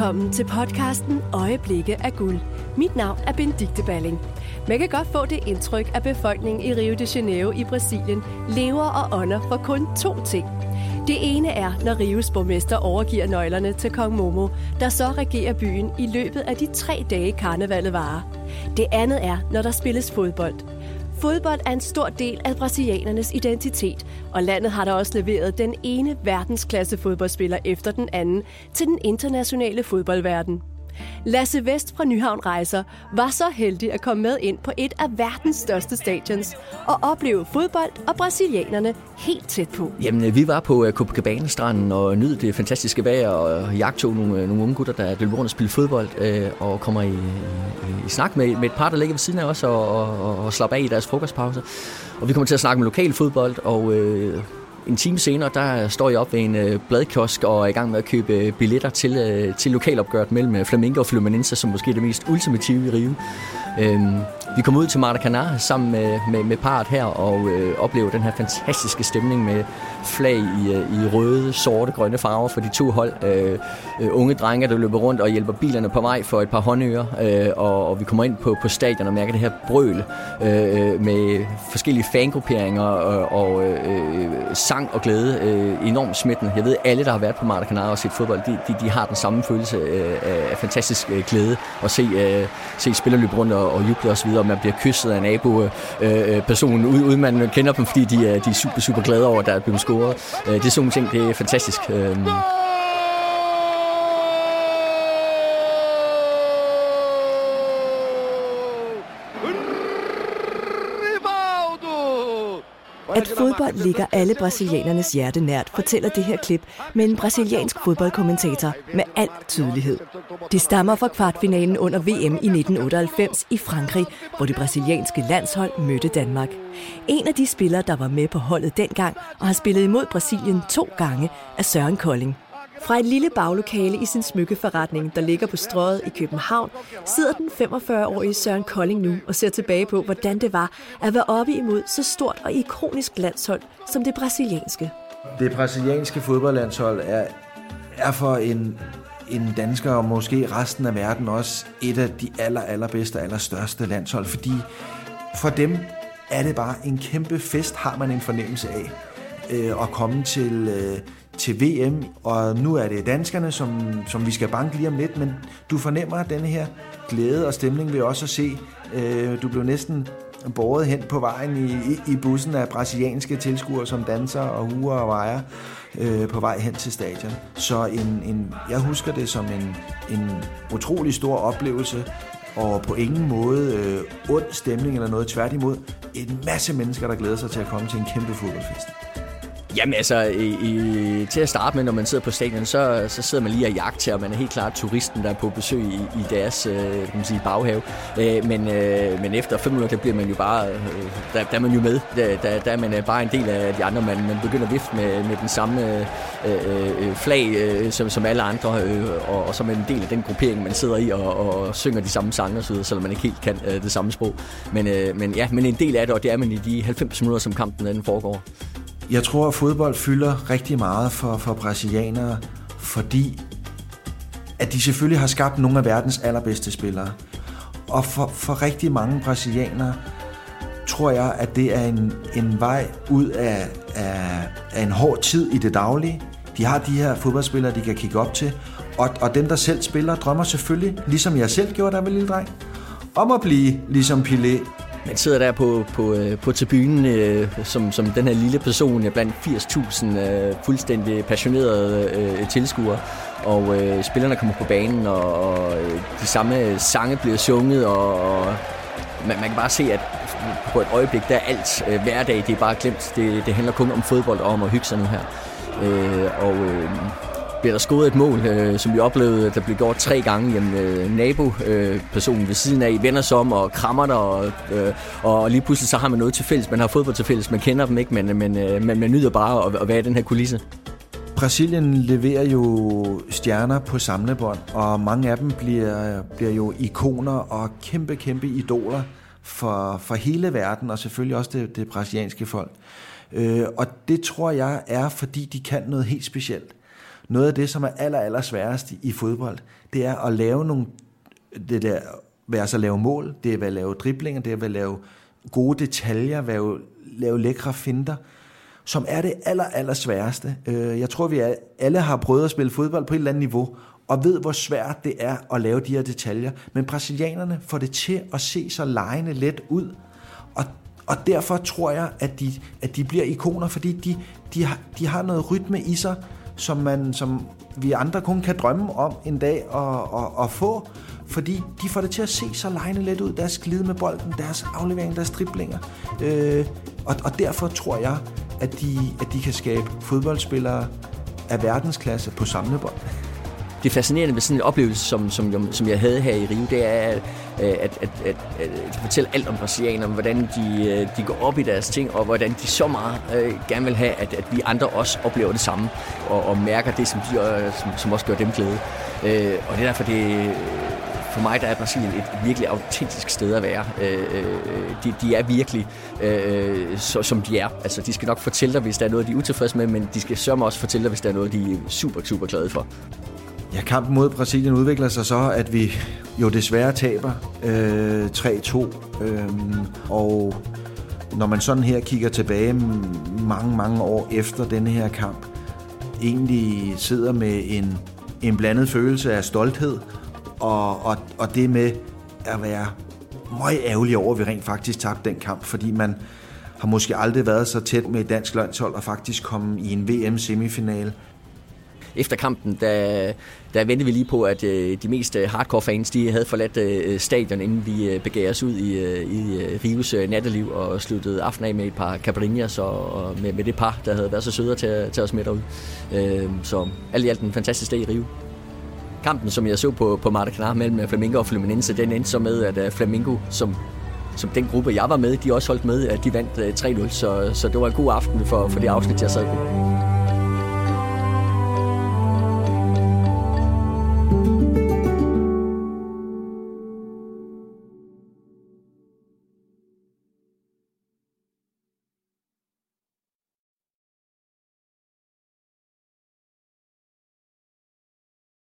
Velkommen til podcasten Øjeblikke af guld. Mit navn er Benedikte Balling. Man kan godt få det indtryk, at befolkningen i Rio de Janeiro i Brasilien lever og ånder for kun to ting. Det ene er, når Rios borgmester overgiver nøglerne til kong Momo, der så regerer byen i løbet af de tre dage karnevalet varer. Det andet er, når der spilles fodbold. Fodbold er en stor del af brasilianernes identitet, og landet har da også leveret den ene verdensklasse fodboldspiller efter den anden til den internationale fodboldverden. Lasse Vest fra Nyhavn Rejser var så heldig at komme med ind på et af verdens største stadions og opleve fodbold og brasilianerne helt tæt på. Jamen, øh, vi var på øh, Copacabana-stranden og nød det fantastiske vejr og jagtog nogle, øh, nogle unge gutter, der løb rundt og spille fodbold øh, og kommer i, i, i snak med, med et par, der ligger ved siden af os og, og, og slapper af i deres frokostpause. Og vi kommer til at snakke med lokal fodbold, og øh, en time senere, der står jeg op ved en øh, bladkiosk og er i gang med at købe øh, billetter til, øh, til lokalopgøret mellem øh, Flamingo Flamengo og Fluminense, som måske er det mest ultimative i Rio. Øhm, vi kom ud til Maracanã sammen med, med, med parret her og øh, oplevede den her fantastiske stemning med flag i, øh, i røde, sorte, grønne farver for de to hold. Øh, øh, unge drenge, der løber rundt og hjælper bilerne på vej for et par håndører. Øh, og, og vi kommer ind på, på stadion og mærker det her brøl øh, med forskellige fangrupperinger og, og øh, sang og glæde. Øh, enormt smittende. Jeg ved, alle, der har været på Maracanã og set fodbold, de, de, de har den samme følelse øh, af fantastisk øh, glæde at se, øh, se spillere løbe rundt og, og juble osv., og man bliver kysset af en nabo-personen, øh, øh uden man kender dem, fordi de, de er super, super glade over, at der er blevet scoret. Øh, det er sådan nogle ting, det er fantastisk. Øh, At fodbold ligger alle brasilianernes hjerte nært, fortæller det her klip med en brasiliansk fodboldkommentator med al tydelighed. Det stammer fra kvartfinalen under VM i 1998 i Frankrig, hvor det brasilianske landshold mødte Danmark. En af de spillere, der var med på holdet dengang og har spillet imod Brasilien to gange, er Søren Kolding. Fra et lille baglokale i sin smykkeforretning, der ligger på strøget i København, sidder den 45-årige Søren Kolding nu og ser tilbage på, hvordan det var at være oppe imod så stort og ikonisk landshold som det brasilianske. Det brasilianske fodboldlandshold er, er for en, en dansker og måske resten af verden også et af de aller, allerbedste og allerstørste landshold, fordi for dem er det bare en kæmpe fest, har man en fornemmelse af øh, at komme til, øh, til VM, og nu er det danskerne, som, som vi skal banke lige om lidt, men du fornemmer den her glæde og stemning ved også at se. Øh, du blev næsten båret hen på vejen i, i, i bussen af brasilianske tilskuere, som danser og huer og vejer øh, på vej hen til stadion. Så en, en, jeg husker det som en, en utrolig stor oplevelse, og på ingen måde øh, ond stemning eller noget. Tværtimod en masse mennesker, der glæder sig til at komme til en kæmpe fodboldfest. Jamen altså, i, i, til at starte med, når man sidder på stadion, så, så sidder man lige og jagt til, og man er helt klart turisten, der er på besøg i, i deres øh, kan man sige, baghave. Øh, men, øh, men efter fem minutter, der bliver man jo bare, øh, der, der er man jo med. Der, der, der er man øh, bare en del af de andre. Man, man begynder at vifte med, med den samme øh, øh, øh, flag, øh, som, som alle andre, øh, og, og så er man en del af den gruppering, man sidder i og, og synger de samme sange osv., selvom man ikke helt kan øh, det samme sprog. Men, øh, men ja, men en del af det, og det er man i de 90 minutter, som kampen den foregår. Jeg tror, at fodbold fylder rigtig meget for, for brasilianere, fordi at de selvfølgelig har skabt nogle af verdens allerbedste spillere. Og for, for rigtig mange brasilianere tror jeg, at det er en, en vej ud af, af, af en hård tid i det daglige. De har de her fodboldspillere, de kan kigge op til. Og, og dem, der selv spiller, drømmer selvfølgelig, ligesom jeg selv gjorde, da jeg var lille dreng, om at blive ligesom Pelé man sidder der på, på, øh, på tribunen øh, som, som den her lille person blandt 80.000 øh, fuldstændig passionerede øh, tilskuere. Og øh, spillerne kommer på banen, og, og øh, de samme sange bliver sunget, og, og man, man kan bare se, at på et øjeblik, der er alt øh, hverdag, det er bare glemt. Det, det handler kun om fodbold og om at hygge sig nu her. Øh, og øh, bliver der skåret et mål, øh, som vi oplevede, der blev gjort tre gange. Jamen, øh, nabopersonen øh, ved siden af vender sig om og krammer dig, og, øh, og lige pludselig så har man noget til fælles. Man har fodbold til fælles, man kender dem ikke, men, men, øh, man, man nyder bare at, at være i den her kulisse. Brasilien leverer jo stjerner på samlebånd, og mange af dem bliver, bliver jo ikoner og kæmpe, kæmpe idoler for, for hele verden, og selvfølgelig også det, det brasilianske folk. Øh, og det tror jeg er, fordi de kan noget helt specielt noget af det, som er aller, aller sværest i, fodbold, det er at lave nogle, det der, være så lave mål, det er at lave driblinger, det er at lave gode detaljer, lave, lave lækre finder, som er det aller, aller sværeste. Øh, jeg tror, vi alle har prøvet at spille fodbold på et eller andet niveau, og ved, hvor svært det er at lave de her detaljer. Men brasilianerne får det til at se så lejende let ud. Og, og derfor tror jeg, at de, at de bliver ikoner, fordi de, de, har, de har noget rytme i sig, som, man, som vi andre kun kan drømme om en dag at, at, at få, fordi de får det til at se så lejende let ud, deres glide med bolden, deres aflevering, deres driblinger. Øh, og, og derfor tror jeg, at de, at de kan skabe fodboldspillere af verdensklasse på samlebånd det fascinerende ved sådan en oplevelse, som, som, som jeg havde her i Rio, det er at, øh, at, at, at, at fortælle alt om brasilianerne, hvordan de, øh, de går op i deres ting, og hvordan de så meget øh, gerne vil have, at, at vi andre også oplever det samme, og, og mærker det, som, de, øh, som, som også gør dem glæde. Øh, og det er derfor, det, for mig der er Brasilien et virkelig autentisk sted at være. Øh, de, de er virkelig, øh, så, som de er. Altså, de skal nok fortælle dig, hvis der er noget, de er utilfredse med, men de skal sørge også fortælle dig, hvis der er noget, de er super, super glade for. Ja, kampen mod Brasilien udvikler sig så, at vi jo desværre taber øh, 3-2. Øh, og når man sådan her kigger tilbage mange, mange år efter denne her kamp, egentlig sidder med en, en blandet følelse af stolthed, og, og, og det med at være meget ærgerlig over, at vi rent faktisk tabte den kamp, fordi man har måske aldrig været så tæt med et dansk landshold og faktisk komme i en VM-semifinale efter kampen, der, der ventede vi lige på, at øh, de mest øh, hardcore fans, de havde forladt øh, stadion, inden vi øh, begav os ud i, øh, i Rives natteliv og sluttede aften af med et par caipirinhas og, og med, med det par, der havde været så søde til at tage os med derude. Øhm, så alt i alt en fantastisk dag i Rio. Kampen, som jeg så på, på Maracanã mellem Flamingo og Fluminense, den endte så med, at Flamingo, som som den gruppe, jeg var med, de også holdt med, at de vandt 3-0, så, så det var en god aften for, for det afsnit, jeg sad på.